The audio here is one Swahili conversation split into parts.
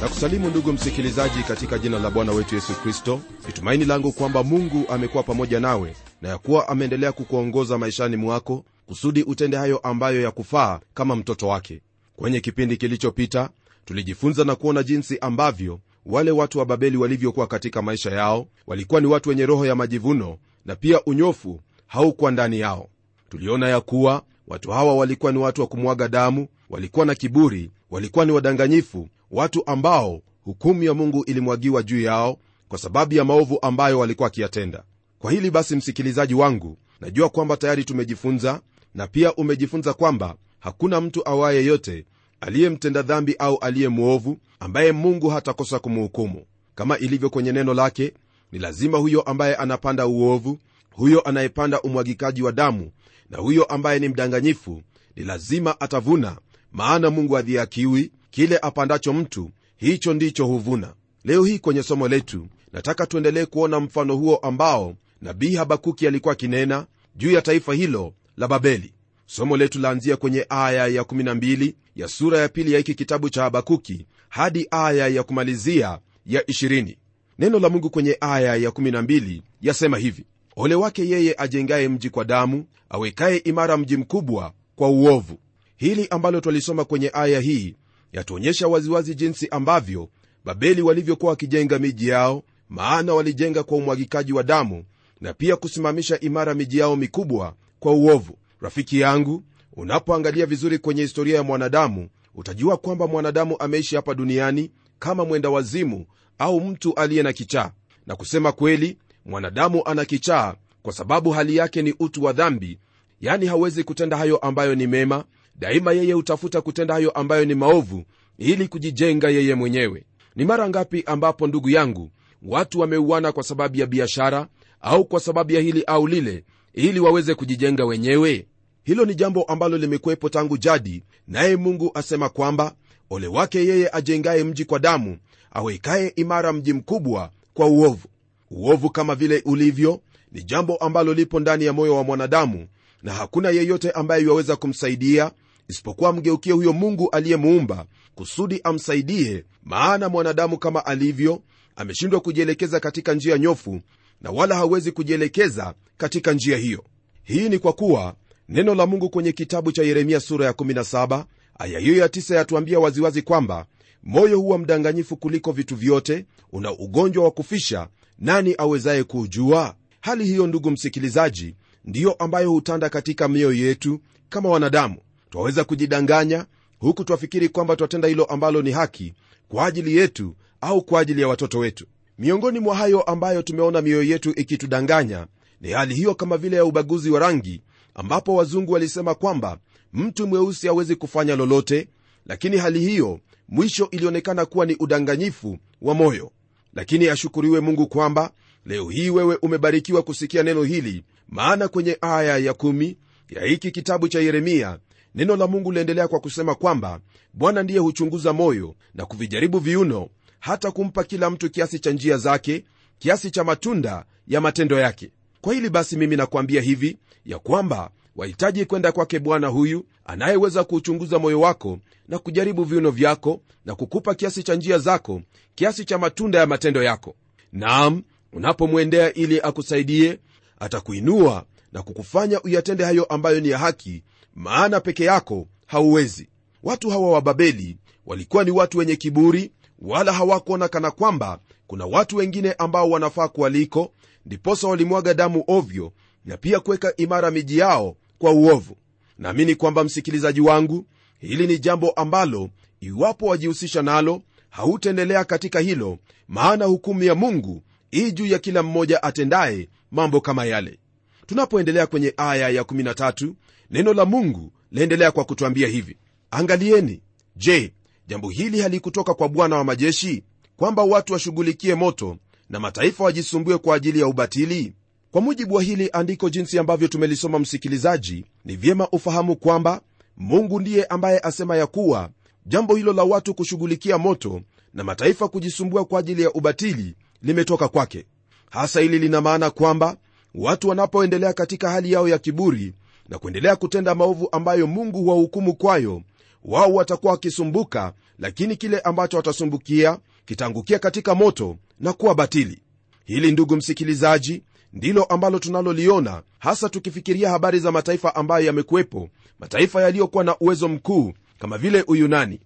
na kusalimu ndugu msikilizaji katika jina la bwana wetu yesu kristo. Ni tumaini langu kwamba mungu amekuwa pamoja nawe na ya kuwa ameendelea kukuongoza maishani mwako kusudi utende hayo ambayo ya kufaa kama mtoto wake. Kwenye kipindi kilichopita tulijifunza na kuona jinsi ambavyo wale watu wa babeli walivyokuwa katika maisha yao walikuwa ni watu wenye roho ya majivuno na pia unyofu haukuwa ndani yao. Tuliona ya kuwa watu hawa walikuwa ni watu wa kumwaga damu walikuwa na kiburi walikuwa ni wadanganyifu watu ambao hukumu ya mungu ilimwagiwa juu yao kwa sababu ya maovu ambayo walikuwa wakiyatenda. Kwa hili basi msikilizaji wangu najua kwamba tayari tumejifunza na pia umejifunza kwamba hakuna mtu awaye yote aliyemtenda dhambi au aliye mwovu ambaye mungu hatakosa kumuhukumu. Kama ilivyo kwenye neno lake ni lazima huyo ambaye anapanda uovu huyo anayepanda umwagikaji wa damu na huyo ambaye ni mdanganyifu ni lazima atavuna maana mungu adhiakiwi kile apandacho mtu hicho ndicho huvuna. Leo hii kwenye somo letu nataka tuendelee kuona mfano huo ambao nabii habakuki alikuwa akinena juu ya taifa hilo la babeli. Somo letu laanzia kwenye aya ya 12 ya sura ya pili ya hiki kitabu cha habakuki hadi aya ya kumalizia ya 20 neno la mungu kwenye aya ya 12 yasema hivi ole wake yeye ajengaye mji kwa damu awekaye imara mji mkubwa kwa uovu. Hili ambalo twalisoma kwenye aya hii yatuonyesha waziwazi jinsi ambavyo babeli walivyokuwa wakijenga miji yao maana walijenga kwa umwagikaji wa damu na pia kusimamisha imara miji yao mikubwa kwa uovu. Rafiki yangu unapoangalia vizuri kwenye historia ya mwanadamu utajua kwamba mwanadamu ameishi hapa duniani kama mwenda wazimu au mtu aliye na kichaa. Na kusema kweli mwanadamu ana kichaa kwa sababu hali yake ni utu wa dhambi yani hawezi kutenda hayo ambayo ni mema daima yeye hutafuta kutenda hayo ambayo ni maovu ili kujijenga yeye mwenyewe. Ni mara ngapi ambapo ndugu yangu watu wameuana kwa sababu ya biashara au kwa sababu ya hili au lile ili waweze kujijenga wenyewe? Hilo ni jambo ambalo limekuwepo tangu jadi naye mungu asema kwamba ole wake yeye ajengaye mji kwa damu awekaye imara mji mkubwa kwa uovu. Uovu kama vile ulivyo ni jambo ambalo lipo ndani ya moyo wa mwanadamu na hakuna yeyote ambaye iwaweza kumsaidia isipokuwa mgeukie huyo mungu aliyemuumba kusudi amsaidie. Maana mwanadamu kama alivyo ameshindwa kujielekeza katika njia nyofu na wala hawezi kujielekeza katika njia hiyo. Hii ni kwa kuwa neno la mungu kwenye kitabu cha yeremia sura ya 17 aya hiyo ya 9 yatuambia waziwazi kwamba moyo huwa mdanganyifu kuliko vitu vyote una ugonjwa wa kufisha. Nani awezaye kuujua? Hali hiyo ndugu msikilizaji ndiyo ambayo hutanda katika mioyo yetu kama wanadamu twaweza kujidanganya huku twafikiri kwamba twatenda hilo ambalo ni haki kwa ajili yetu au kwa ajili ya watoto wetu. Miongoni mwa hayo ambayo tumeona mioyo yetu ikitudanganya ni hali hiyo kama vile ya ubaguzi wa rangi ambapo wazungu walisema kwamba mtu mweusi hawezi kufanya lolote lakini hali hiyo mwisho ilionekana kuwa ni udanganyifu wa moyo. Lakini ashukuriwe mungu kwamba leo hii wewe umebarikiwa kusikia neno hili maana kwenye aya ya kumi ya hiki kitabu cha yeremia neno la mungu liendelea kwa kusema kwamba bwana ndiye huchunguza moyo na kuvijaribu viuno hata kumpa kila mtu kiasi cha njia zake kiasi cha matunda ya matendo yake. Kwa hili basi mimi nakwambia hivi ya kwamba wahitaji kwenda kwake bwana huyu anayeweza kuuchunguza moyo wako na kujaribu viuno vyako na kukupa kiasi cha njia zako kiasi cha matunda ya matendo yako. Naam unapomwendea ili akusaidie atakuinua na kukufanya uyatende hayo ambayo ni ya haki maana peke yako hauwezi. Watu hawa wa babeli walikuwa ni watu wenye kiburi wala hawakuona kana kwamba kuna watu wengine ambao wanafaa kualiko ndiposa walimwaga damu ovyo na pia kuweka imara miji yao kwa uovu. Naamini kwamba msikilizaji wangu hili ni jambo ambalo iwapo wajihusisha nalo hautaendelea katika hilo maana hukumu ya mungu ii juu ya kila mmoja atendaye mambo kama yale tunapoendelea kwenye aya ya 13 neno la mungu laendelea kwa kutwambia hivi. Angalieni je jambo hili halikutoka kwa bwana wa majeshi kwamba watu washughulikie moto na mataifa wajisumbue kwa ajili ya ubatili? Kwa mujibu wa hili andiko jinsi ambavyo tumelisoma msikilizaji ni vyema ufahamu kwamba mungu ndiye ambaye asema ya kuwa jambo hilo la watu kushughulikia moto na mataifa kujisumbua kwa ajili ya ubatili limetoka kwake. Hasa hili lina maana kwamba watu wanapoendelea katika hali yao ya kiburi na kuendelea kutenda maovu ambayo mungu huwahukumu kwayo wao watakuwa wakisumbuka lakini kile ambacho watasumbukia kitaangukia katika moto na kuwa batili. Hili ndugu msikilizaji ndilo ambalo tunaloliona hasa tukifikiria habari za mataifa ambayo yamekuwepo mataifa yaliyokuwa na uwezo mkuu kama vile uyunani.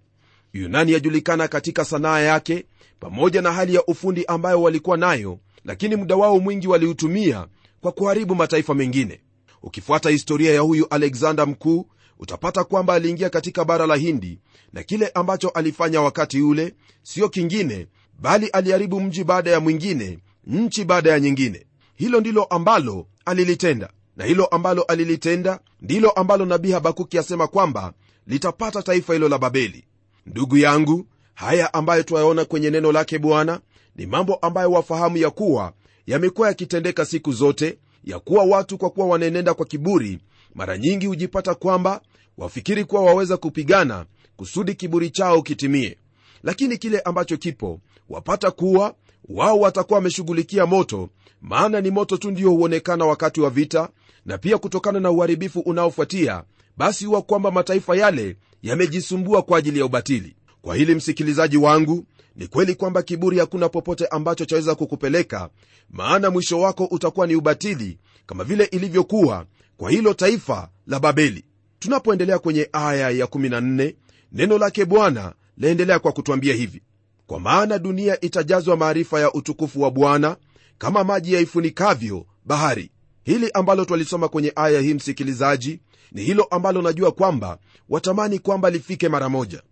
Uyunani yajulikana katika sanaa yake pamoja na hali ya ufundi ambayo walikuwa nayo lakini muda wao mwingi waliutumia kwa kuharibu mataifa mengine. Ukifuata historia ya huyu alexander mkuu utapata kwamba aliingia katika bara la hindi na kile ambacho alifanya wakati ule sio kingine bali aliharibu mji baada ya mwingine nchi baada ya nyingine. Hilo ndilo ambalo alilitenda na hilo ambalo alilitenda ndilo ambalo nabii habakuki asema kwamba litapata taifa hilo la babeli. Ndugu yangu haya ambayo twayaona kwenye neno lake bwana ni mambo ambayo wafahamu ya kuwa yamekuwa yakitendeka siku zote ya kuwa watu kwa kuwa wanaenenda kwa kiburi mara nyingi hujipata kwamba wafikiri kuwa waweza kupigana kusudi kiburi chao kitimie. Lakini kile ambacho kipo wapata kuwa wao watakuwa wameshughulikia moto maana ni moto tu ndio huonekana wakati wa vita na pia kutokana na uharibifu unaofuatia basi huwa kwamba mataifa yale yamejisumbua kwa ajili ya ubatili kwa hili msikilizaji wangu ni kweli kwamba kiburi hakuna popote ambacho chaweza kukupeleka maana mwisho wako utakuwa ni ubatili kama vile ilivyokuwa kwa hilo taifa la babeli. Tunapoendelea kwenye aya ya 14 neno lake bwana laendelea kwa kutwambia hivi. Kwa maana dunia itajazwa maarifa ya utukufu wa bwana kama maji yaifunikavyo bahari. Hili ambalo twalisoma kwenye aya hii msikilizaji ni hilo ambalo najua kwamba watamani kwamba lifike mara moja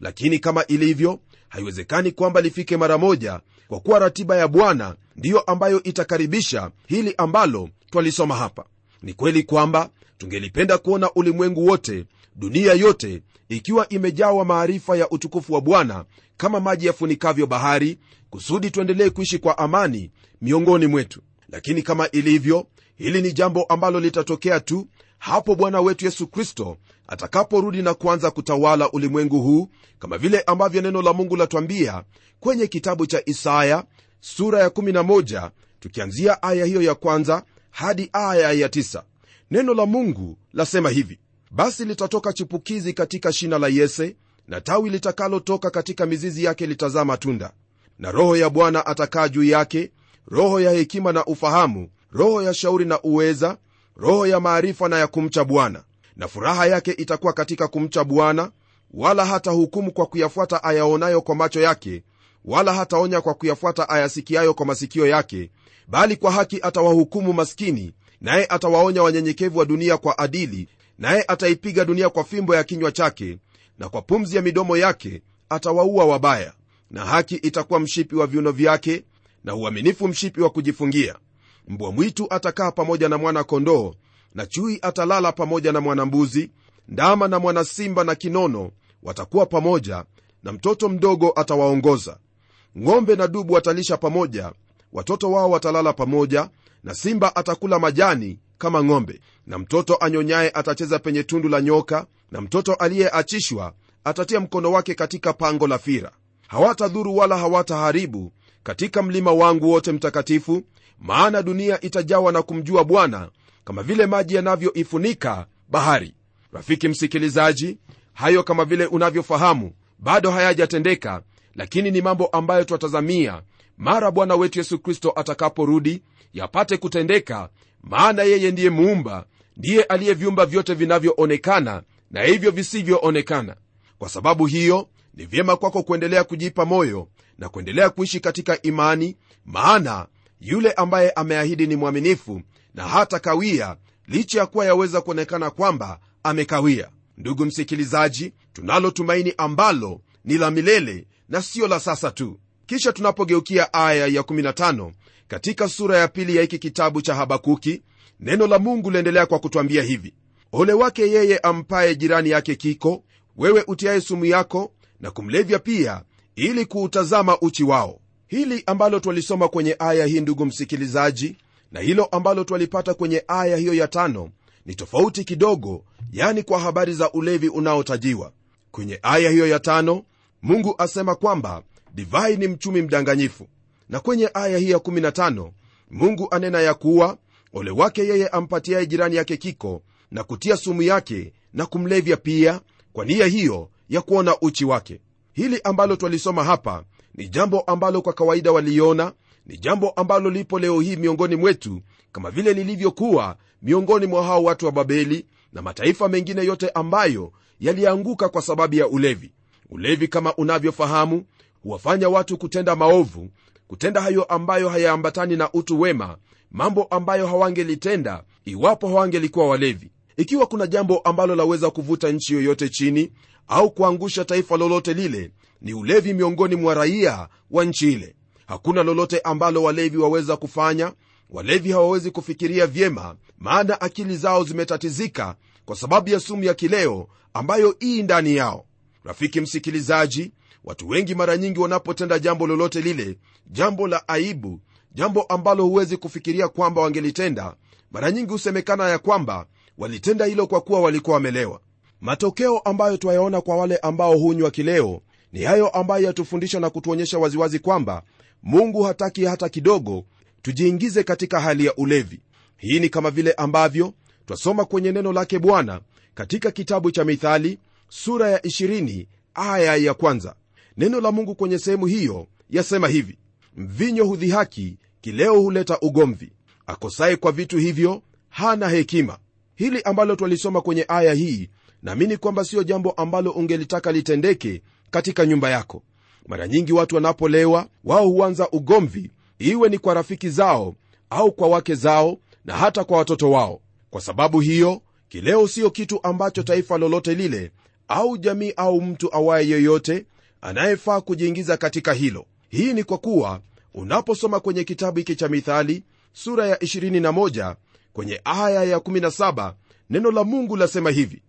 lakini kama ilivyo haiwezekani kwamba lifike mara moja kwa kuwa ratiba ya bwana ndiyo ambayo itakaribisha hili ambalo twalisoma hapa. Ni kweli kwamba tungelipenda kuona ulimwengu wote dunia yote ikiwa imejawa maarifa ya utukufu wa bwana kama maji yafunikavyo bahari kusudi tuendelee kuishi kwa amani miongoni mwetu. Lakini kama ilivyo hili ni jambo ambalo litatokea tu hapo bwana wetu yesu kristo atakaporudi na kuanza kutawala ulimwengu huu kama vile ambavyo neno la mungu latwambia kwenye kitabu cha isaya sura ya 11 tukianzia aya hiyo ya kwanza hadi aya ya 9 neno la mungu lasema hivi basi litatoka chipukizi katika shina la yese na tawi litakalotoka katika mizizi yake litazaa matunda. Na roho ya bwana atakaa juu yake roho ya hekima na ufahamu roho ya shauri na uweza roho ya maarifa na ya kumcha bwana. Na furaha yake itakuwa katika kumcha bwana wala hata hukumu kwa kuyafuata ayaonayo kwa macho yake wala hataonya kwa kuyafuata ayasikiayo kwa masikio yake bali kwa haki atawahukumu maskini naye atawaonya wanyenyekevu wa dunia kwa adili naye ataipiga dunia kwa fimbo ya kinywa chake na kwa pumzi ya midomo yake atawaua wabaya. Na haki itakuwa mshipi wa viuno vyake na uaminifu mshipi wa kujifungia mbwa mwitu atakaa pamoja na mwana kondoo na chui atalala pamoja na mwanambuzi ndama na mwana simba na kinono watakuwa pamoja na mtoto mdogo atawaongoza. Ng'ombe na dubu watalisha pamoja watoto wao watalala pamoja na simba atakula majani kama ng'ombe. Na mtoto anyonyaye atacheza penye tundu la nyoka na mtoto aliyeachishwa atatia mkono wake katika pango la fira. Hawatadhuru wala hawataharibu katika mlima wangu wote mtakatifu maana dunia itajawa na kumjua bwana kama vile maji yanavyoifunika bahari. Rafiki msikilizaji hayo kama vile unavyofahamu bado hayajatendeka lakini ni mambo ambayo twatazamia. Mara bwana wetu yesu kristo atakaporudi yapate kutendeka maana yeye ndiye muumba ndiye aliyevyumba vyote vinavyoonekana na hivyo visivyoonekana. Kwa sababu hiyo ni vyema kwako kuendelea kujipa moyo na kuendelea kuishi katika imani maana yule ambaye ameahidi ni mwaminifu na hata kawia licha ya kuwa yaweza kuonekana kwamba amekawia. Ndugu msikilizaji tunalo tumaini ambalo ni la milele na siyo la sasa tu. Kisha tunapogeukia aya ya 15 katika sura ya pili ya hiki kitabu cha habakuki neno la mungu liendelea kwa kutwambia hivi ole wake yeye ampaye jirani yake kiko wewe utiaye sumu yako na kumlevya pia ili kuutazama uchi wao hili ambalo twalisoma kwenye aya hii ndugu msikilizaji na hilo ambalo twalipata kwenye aya hiyo ya tano ni tofauti kidogo yani kwa habari za ulevi unaotajiwa. Kwenye aya hiyo ya tano mungu asema kwamba divai ni mchumi mdanganyifu. Na kwenye aya hii ya 15 mungu anena ya kuwa ole wake yeye ampatiaye jirani yake kiko na kutia sumu yake na kumlevya pia kwa nia hiyo ya kuona uchi wake. Hili ambalo twalisoma hapa ni jambo ambalo kwa kawaida waliona ni jambo ambalo lipo leo hii miongoni mwetu kama vile lilivyokuwa miongoni mwa hao watu wa babeli na mataifa mengine yote ambayo yalianguka kwa sababu ya ulevi. Ulevi kama unavyofahamu huwafanya watu kutenda maovu kutenda hayo ambayo hayaambatani na utu wema mambo ambayo hawangelitenda iwapo hawangelikuwa walevi. Ikiwa kuna jambo ambalo laweza kuvuta nchi yoyote chini au kuangusha taifa lolote lile ni ulevi miongoni mwa raia wa nchi ile. Hakuna lolote ambalo walevi waweza kufanya. Walevi hawawezi kufikiria vyema maana akili zao zimetatizika kwa sababu ya sumu ya kileo ambayo ii ndani yao. Rafiki msikilizaji watu wengi mara nyingi wanapotenda jambo lolote lile jambo la aibu jambo ambalo huwezi kufikiria kwamba wangelitenda mara nyingi husemekana ya kwamba walitenda hilo kwa kuwa walikuwa wamelewa. Matokeo ambayo twayaona kwa wale ambao hunywa kileo ni hayo ambayo yatufundisha na kutuonyesha waziwazi kwamba mungu hataki hata kidogo tujiingize katika hali ya ulevi. Hii ni kama vile ambavyo twasoma kwenye neno lake bwana katika kitabu cha mithali sura ya 20 aya ya kwanza. Neno la mungu kwenye sehemu hiyo yasema hivi mvinyo hudhihaki kileo huleta ugomvi. Akosaye kwa vitu hivyo hana hekima. Hili ambalo twalisoma kwenye aya hii naamini kwamba siyo jambo ambalo ungelitaka litendeke katika nyumba yako. Mara nyingi watu wanapolewa wao huanza ugomvi iwe ni kwa rafiki zao au kwa wake zao na hata kwa watoto wao. Kwa sababu hiyo kileo siyo kitu ambacho taifa lolote lile au jamii au mtu awaye yeyote anayefaa kujiingiza katika hilo. Hii ni kwa kuwa unaposoma kwenye kitabu hiki cha mithali sura ya 21 kwenye aya ya 17 neno la mungu lasema hivi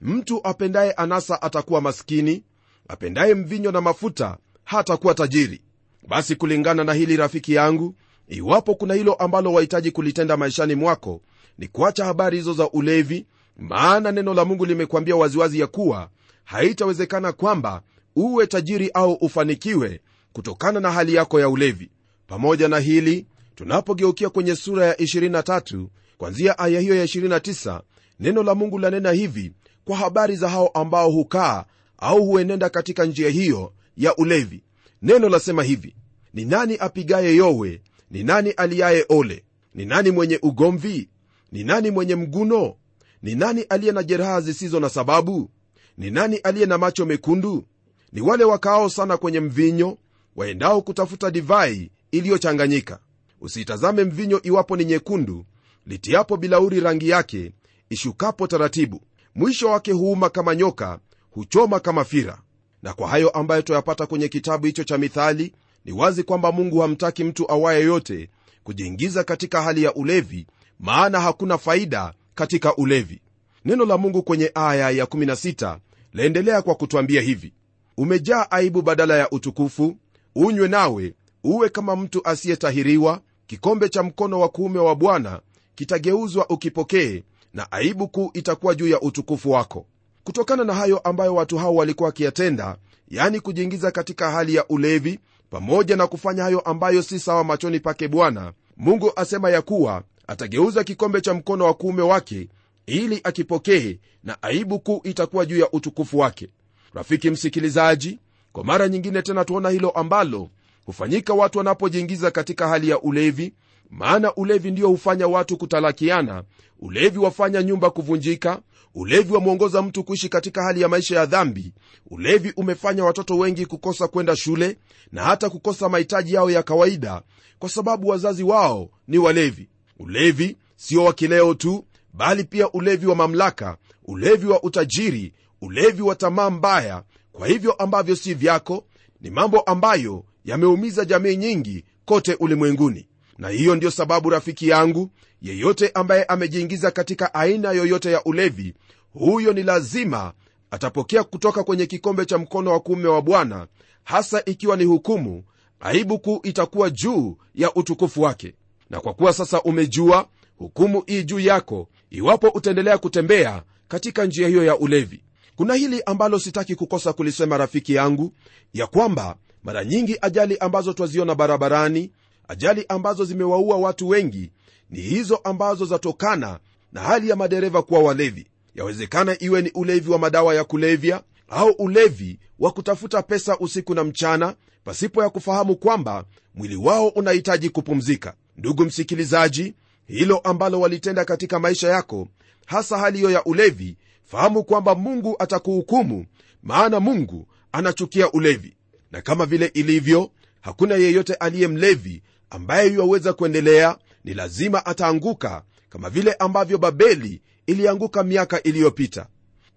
mtu apendaye anasa atakuwa maskini apendaye mvinyo na mafuta hatakuwa tajiri. Basi kulingana na hili rafiki yangu iwapo kuna hilo ambalo wahitaji kulitenda maishani mwako ni kuacha habari hizo za ulevi maana neno la mungu limekwambia waziwazi ya kuwa haitawezekana kwamba uwe tajiri au ufanikiwe kutokana na hali yako ya ulevi. Pamoja na hili tunapogeukia kwenye sura ya 23 kwanzia aya hiyo ya 29 neno la mungu lanena hivi kwa habari za hao ambao hukaa au huenenda katika njia hiyo ya ulevi. Neno lasema hivi ni nani apigaye yowe? Ni nani aliaye ole? Ni nani mwenye ugomvi? Ni nani mwenye mguno? Ni nani aliye na jeraha zisizo na sababu? Ni nani aliye na macho mekundu? Ni wale wakaao sana kwenye mvinyo waendao kutafuta divai iliyochanganyika. Usiitazame mvinyo iwapo ni nyekundu litiapo bilauri rangi yake ishukapo taratibu. Mwisho wake huuma kama nyoka huchoma kama fira. Na kwa hayo ambayo twayapata kwenye kitabu hicho cha mithali ni wazi kwamba mungu hamtaki mtu awaye yote kujiingiza katika hali ya ulevi maana hakuna faida katika ulevi. Neno la mungu kwenye aya ya 16 laendelea kwa kutwambia hivi. Umejaa aibu badala ya utukufu unywe nawe uwe kama mtu asiyetahiriwa kikombe cha mkono wa kuume wa bwana kitageuzwa ukipokee na aibu kuu itakuwa juu ya utukufu wako kutokana na hayo ambayo watu hao walikuwa wakiyatenda yani kujiingiza katika hali ya ulevi pamoja na kufanya hayo ambayo si sawa machoni pake bwana mungu asema ya kuwa atageuza kikombe cha mkono wa kuume wake ili akipokee na aibu kuu itakuwa juu ya utukufu wake. Rafiki msikilizaji kwa mara nyingine tena tuona hilo ambalo hufanyika watu wanapojiingiza katika hali ya ulevi maana ulevi ndio hufanya watu kutalakiana ulevi wafanya nyumba kuvunjika ulevi wamwongoza mtu kuishi katika hali ya maisha ya dhambi. Ulevi umefanya watoto wengi kukosa kwenda shule na hata kukosa mahitaji yao ya kawaida kwa sababu wazazi wao ni walevi. Ulevi sio wa kileo tu bali pia ulevi wa mamlaka ulevi wa utajiri ulevi wa tamaa mbaya. Kwa hivyo ambavyo si vyako ni mambo ambayo yameumiza jamii nyingi kote ulimwenguni. Na hiyo ndiyo sababu rafiki yangu yeyote ambaye amejiingiza katika aina yoyote ya ulevi huyo ni lazima atapokea kutoka kwenye kikombe cha mkono wa kuume wa bwana hasa ikiwa ni hukumu aibu kuu itakuwa juu ya utukufu wake. Na kwa kuwa sasa umejua hukumu ii juu yako iwapo utaendelea kutembea katika njia hiyo ya ulevi. Kuna hili ambalo sitaki kukosa kulisema rafiki yangu ya kwamba mara nyingi ajali ambazo twaziona barabarani ajali ambazo zimewaua watu wengi ni hizo ambazo zatokana na hali ya madereva kuwa walevi. Yawezekana iwe ni ulevi wa madawa ya kulevya au ulevi wa kutafuta pesa usiku na mchana pasipo ya kufahamu kwamba mwili wao unahitaji kupumzika. Ndugu msikilizaji hilo ambalo walitenda katika maisha yako hasa hali hiyo ya ulevi fahamu kwamba mungu atakuhukumu maana mungu anachukia ulevi. Na kama vile ilivyo hakuna yeyote aliye mlevi ambaye yuwaweza kuendelea ni lazima ataanguka kama vile ambavyo babeli ilianguka miaka iliyopita.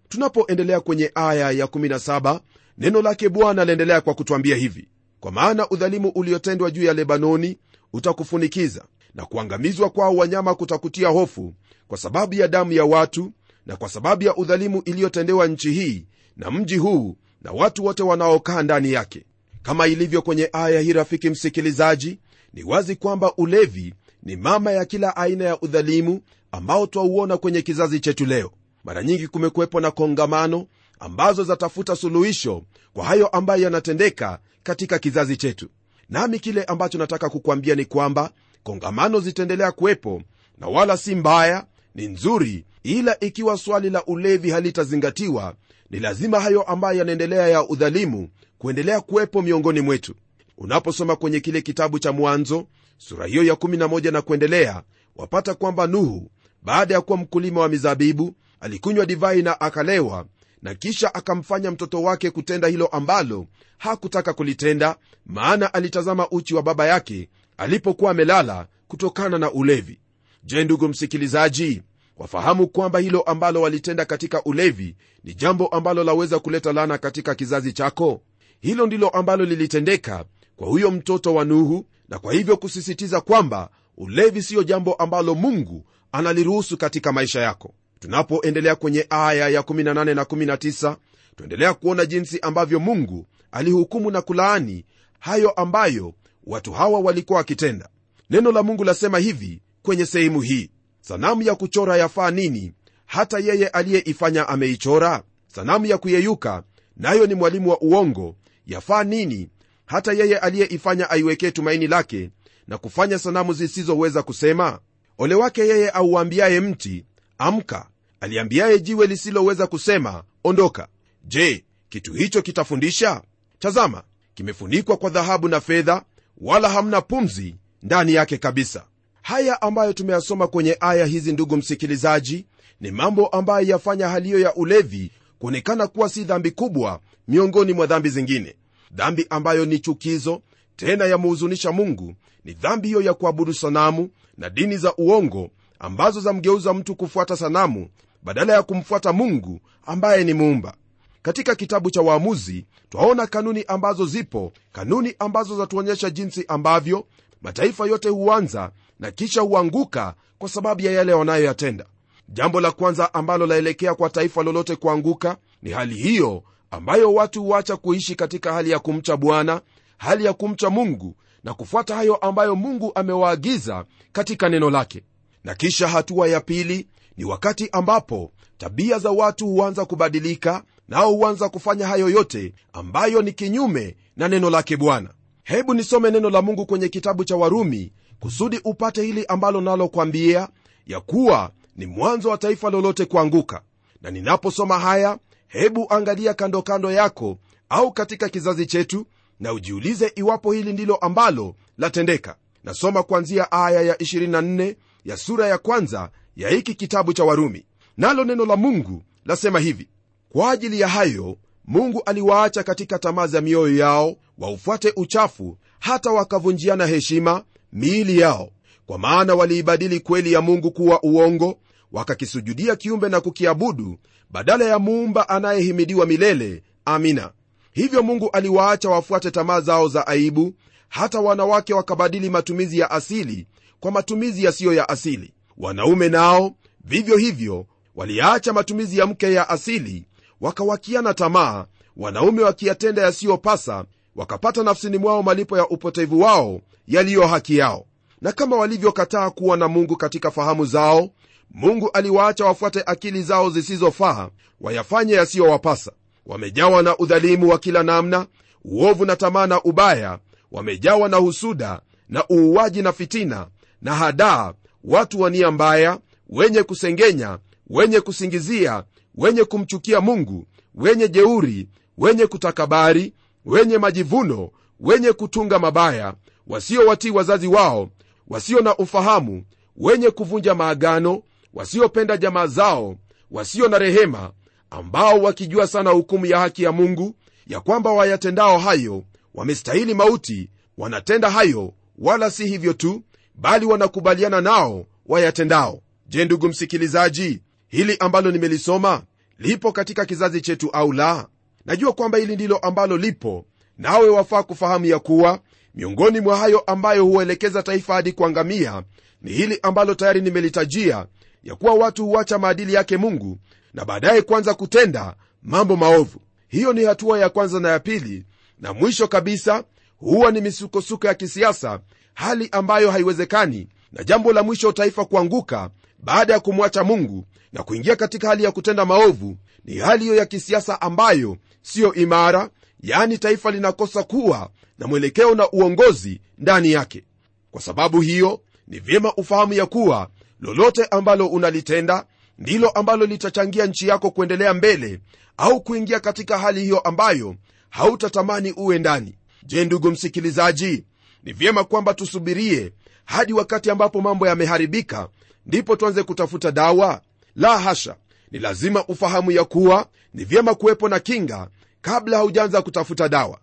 Tunapoendelea kwenye aya ya 17 neno lake bwana laendelea kwa kutwambia hivi kwa maana udhalimu uliotendwa juu ya lebanoni utakufunikiza na kuangamizwa kwao wanyama kutakutia hofu kwa sababu ya damu ya watu na kwa sababu ya udhalimu iliyotendewa nchi hii na mji huu na watu wote wanaokaa ndani yake. Kama ilivyo kwenye aya hii rafiki msikilizaji ni wazi kwamba ulevi ni mama ya kila aina ya udhalimu ambao twauona kwenye kizazi chetu leo. Mara nyingi kumekuwepo na kongamano ambazo zatafuta suluhisho kwa hayo ambayo yanatendeka katika kizazi chetu. Nami kile ambacho nataka kukwambia ni kwamba kongamano zitaendelea kuwepo na wala si mbaya ni nzuri ila ikiwa swali la ulevi halitazingatiwa ni lazima hayo ambayo yanaendelea ya udhalimu kuendelea kuwepo miongoni mwetu unaposoma kwenye kile kitabu cha mwanzo sura hiyo ya 11 na kuendelea wapata kwamba nuhu baada ya kuwa mkulima wa mizabibu alikunywa divai na akalewa na kisha akamfanya mtoto wake kutenda hilo ambalo hakutaka kulitenda maana alitazama uchi wa baba yake alipokuwa amelala kutokana na ulevi. Je ndugu msikilizaji wafahamu kwamba hilo ambalo walitenda katika ulevi ni jambo ambalo laweza kuleta lana katika kizazi chako? Hilo ndilo ambalo lilitendeka kwa huyo mtoto wa nuhu na kwa hivyo kusisitiza kwamba ulevi siyo jambo ambalo mungu analiruhusu katika maisha yako. Tunapoendelea kwenye aya ya 18 na 19 tuendelea kuona jinsi ambavyo mungu alihukumu na kulaani hayo ambayo watu hawa walikuwa wakitenda. Neno la mungu lasema hivi kwenye sehemu hii sanamu ya kuchora yafaa nini hata yeye aliyeifanya ameichora? Sanamu ya kuyeyuka nayo ni mwalimu wa uongo yafaa nini hata yeye aliyeifanya aiwekee tumaini lake na kufanya sanamu zisizoweza kusema? Ole wake yeye auambiaye mti amka aliambiaye jiwe lisiloweza kusema ondoka. Je kitu hicho kitafundisha? Tazama kimefunikwa kwa dhahabu na fedha wala hamna pumzi ndani yake kabisa. Haya ambayo tumeyasoma kwenye aya hizi ndugu msikilizaji ni mambo ambayo yafanya haliyo ya ulevi kuonekana kuwa si dhambi kubwa miongoni mwa dhambi zingine dhambi ambayo ni chukizo tena yamuhuzunisha mungu ni dhambi hiyo ya kuabudu sanamu na dini za uongo ambazo zamgeuza mtu kufuata sanamu badala ya kumfuata mungu ambaye ni muumba. Katika kitabu cha waamuzi twaona kanuni ambazo zipo kanuni ambazo zatuonyesha jinsi ambavyo mataifa yote huanza na kisha huanguka kwa sababu ya yale wanayoyatenda. Jambo la kwanza ambalo laelekea kwa taifa lolote kuanguka ni hali hiyo ambayo watu huacha kuishi katika hali ya kumcha bwana hali ya kumcha mungu na kufuata hayo ambayo mungu amewaagiza katika neno lake. Na kisha hatua ya pili ni wakati ambapo tabia za watu huanza kubadilika nao huanza kufanya hayo yote ambayo ni kinyume na neno lake bwana. Hebu nisome neno la mungu kwenye kitabu cha warumi kusudi upate hili ambalo nalokwambia ya kuwa ni mwanzo wa taifa lolote kuanguka. Na ninaposoma haya hebu angalia kando kando yako au katika kizazi chetu na ujiulize iwapo hili ndilo ambalo latendeka. Nasoma kuanzia aya ya 24 ya sura ya kwanza ya hiki kitabu cha warumi. Nalo neno la mungu lasema hivi kwa ajili ya hayo mungu aliwaacha katika tamaa za mioyo yao waufuate uchafu hata wakavunjiana heshima miili yao. Kwa maana waliibadili kweli ya mungu kuwa uongo wakakisujudia kiumbe na kukiabudu badala ya muumba anayehimidiwa milele. Amina. Hivyo mungu aliwaacha wafuate tamaa zao za aibu hata wanawake wakabadili matumizi ya asili kwa matumizi yasiyo ya asili. Wanaume nao vivyo hivyo waliacha matumizi ya mke ya asili wakawakiana tamaa wanaume wakiyatenda yasiyopasa wakapata nafsini mwao malipo ya upotevu wao yaliyo haki yao. Na kama walivyokataa kuwa na mungu katika fahamu zao mungu aliwaacha wafuate akili zao zisizofaa wayafanye yasiyowapasa. Wamejawa na udhalimu wa kila namna uovu na tamaa na ubaya wamejawa na husuda na uuaji na fitina na hadaa watu wa nia mbaya wenye kusengenya wenye kusingizia wenye kumchukia mungu wenye jeuri wenye kutakabari wenye majivuno wenye kutunga mabaya wasiowatii wazazi wao wasio na ufahamu wenye kuvunja maagano wasiopenda jamaa zao wasio na rehema ambao wakijua sana hukumu ya haki ya mungu ya kwamba wayatendao hayo wamestahili mauti wanatenda hayo wala si hivyo tu bali wanakubaliana nao wayatendao. Je ndugu msikilizaji hili ambalo nimelisoma lipo katika kizazi chetu au la? Najua kwamba hili ndilo ambalo lipo nawe wafaa kufahamu ya kuwa miongoni mwa hayo ambayo huelekeza taifa hadi kuangamia ni hili ambalo tayari nimelitajia ya kuwa watu huacha maadili yake mungu na baadaye kwanza kutenda mambo maovu. Hiyo ni hatua ya kwanza na ya pili na mwisho kabisa huwa ni misukosuko ya kisiasa hali ambayo haiwezekani na jambo la mwisho taifa kuanguka baada ya kumwacha mungu na kuingia katika hali ya kutenda maovu ni hali hiyo ya kisiasa ambayo siyo imara yaani taifa linakosa kuwa na mwelekeo na uongozi ndani yake. Kwa sababu hiyo ni vyema ufahamu ya kuwa lolote ambalo unalitenda ndilo ambalo litachangia nchi yako kuendelea mbele au kuingia katika hali hiyo ambayo hautatamani uwe ndani. Je ndugu msikilizaji ni vyema kwamba tusubirie hadi wakati ambapo mambo yameharibika ndipo tuanze kutafuta dawa? La hasha! Ni lazima ufahamu ya kuwa ni vyema kuwepo na kinga kabla haujaanza kutafuta dawa.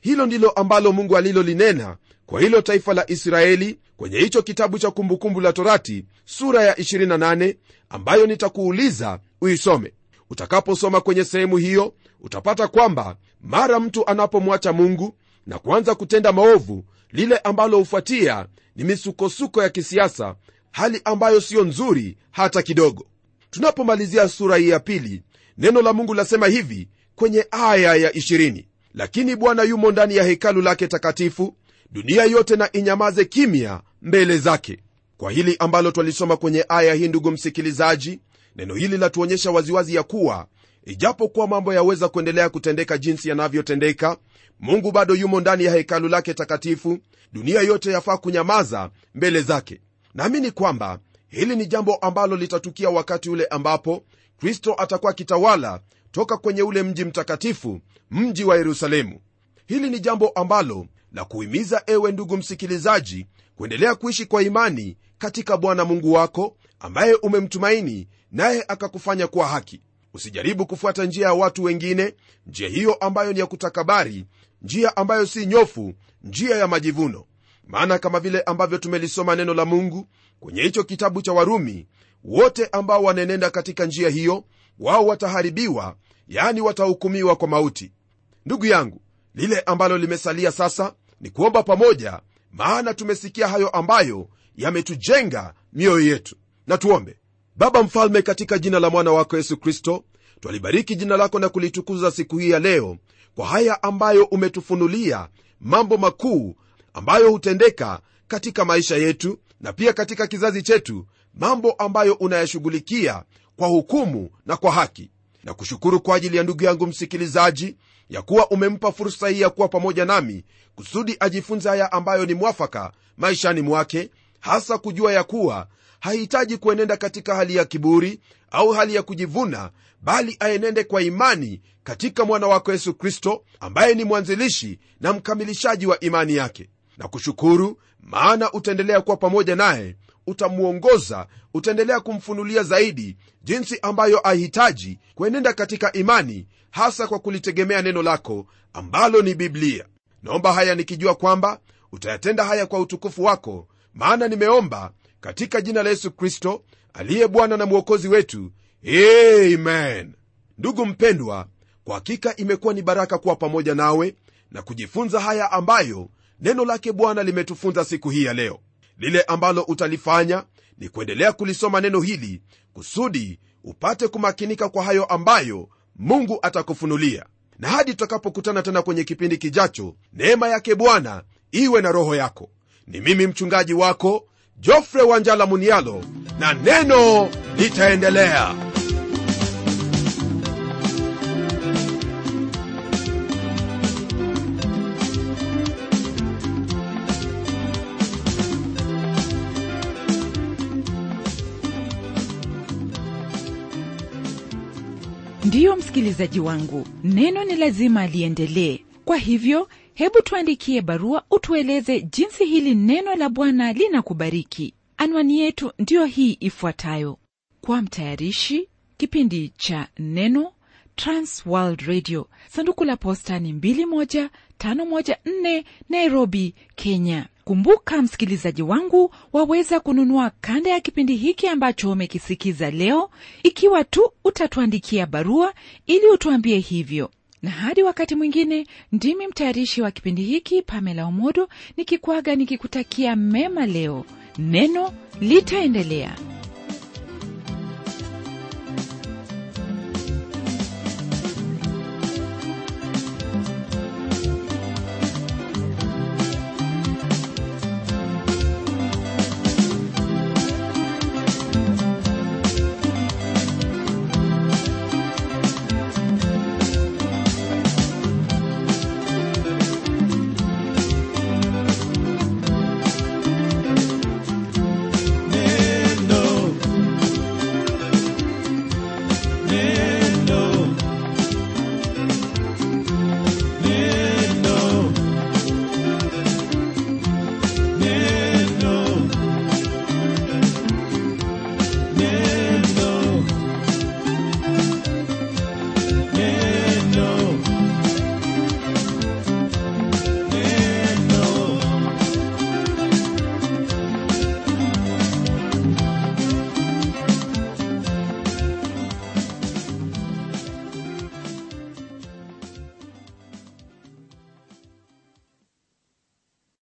Hilo ndilo ambalo mungu alilolinena kwa hilo taifa la israeli kwenye hicho kitabu cha kumbukumbu la torati sura ya 28 ambayo nitakuuliza uisome. Utakaposoma kwenye sehemu hiyo utapata kwamba mara mtu anapomwacha mungu na kuanza kutenda maovu lile ambalo hufuatia ni misukosuko ya kisiasa hali ambayo siyo nzuri hata kidogo. Tunapomalizia sura hii ya pili neno la mungu lasema hivi kwenye aya ya 20 lakini bwana yumo ndani ya hekalu lake takatifu dunia yote na inyamaze kimya mbele zake. Kwa hili ambalo twalisoma kwenye aya hii ndugu msikilizaji neno hili latuonyesha waziwazi ya kuwa ijapokuwa mambo yaweza kuendelea kutendeka jinsi yanavyotendeka mungu bado yumo ndani ya hekalu lake takatifu dunia yote yafaa kunyamaza mbele zake. Naamini kwamba hili ni jambo ambalo litatukia wakati ule ambapo kristo atakuwa akitawala toka kwenye ule mji mtakatifu mji wa yerusalemu. Hili ni jambo ambalo la kuhimiza ewe ndugu msikilizaji kuendelea kuishi kwa imani katika bwana mungu wako ambaye umemtumaini naye akakufanya kuwa haki. Usijaribu kufuata njia ya watu wengine njia hiyo ambayo ni ya kutakabari njia ambayo si nyofu njia ya majivuno. Maana kama vile ambavyo tumelisoma neno la mungu kwenye hicho kitabu cha warumi wote ambao wanenenda katika njia hiyo wao wataharibiwa yani watahukumiwa kwa mauti. Ndugu yangu lile ambalo limesalia sasa ni kuomba pamoja maana tumesikia hayo ambayo yametujenga mioyo yetu. Na tuombe. Baba mfalme katika jina la mwana wako yesu kristo twalibariki jina lako na kulitukuza siku hii ya leo kwa haya ambayo umetufunulia mambo makuu ambayo hutendeka katika maisha yetu na pia katika kizazi chetu mambo ambayo unayashughulikia kwa hukumu na kwa haki na kushukuru kwa ajili ya ndugu yangu msikilizaji ya kuwa umempa fursa hii ya kuwa pamoja nami kusudi ajifunze haya ambayo ni mwafaka maishani mwake hasa kujua ya kuwa hahitaji kuenenda katika hali ya kiburi au hali ya kujivuna bali aenende kwa imani katika mwana wako yesu kristo ambaye ni mwanzilishi na mkamilishaji wa imani yake. Na kushukuru maana utaendelea kuwa pamoja naye utamwongoza utaendelea kumfunulia zaidi jinsi ambayo ahitaji kuenenda katika imani hasa kwa kulitegemea neno lako ambalo ni biblia. Naomba haya nikijua kwamba utayatenda haya kwa utukufu wako maana nimeomba katika jina la yesu kristo aliye bwana na mwokozi wetu. Amen. Ndugu mpendwa kwa hakika imekuwa ni baraka kuwa pamoja nawe na kujifunza haya ambayo neno lake bwana limetufunza siku hii ya leo lile ambalo utalifanya ni kuendelea kulisoma neno hili kusudi upate kumakinika kwa hayo ambayo mungu atakufunulia. Na hadi tutakapokutana tena kwenye kipindi kijacho neema yake bwana iwe na roho yako. Ni mimi mchungaji wako jofre wanjala munialo na neno litaendelea ndiyo msikilizaji wangu neno ni lazima liendelee. Kwa hivyo hebu tuandikie barua utueleze jinsi hili neno la bwana linakubariki. Anwani yetu ndiyo hii ifuatayo. Kwa mtayarishi kipindi cha neno transworld radio. Sanduku la posta ni 21514 nairobi kenya. Kumbuka msikilizaji wangu waweza kununua kanda ya kipindi hiki ambacho umekisikiza leo. Ikiwa tu utatuandikia barua ili utuambie hivyo. Na hadi wakati mwingine ndimi mtayarishi wa kipindi hiki pamela omodo nikikwaga nikikutakia mema leo. Neno litaendelea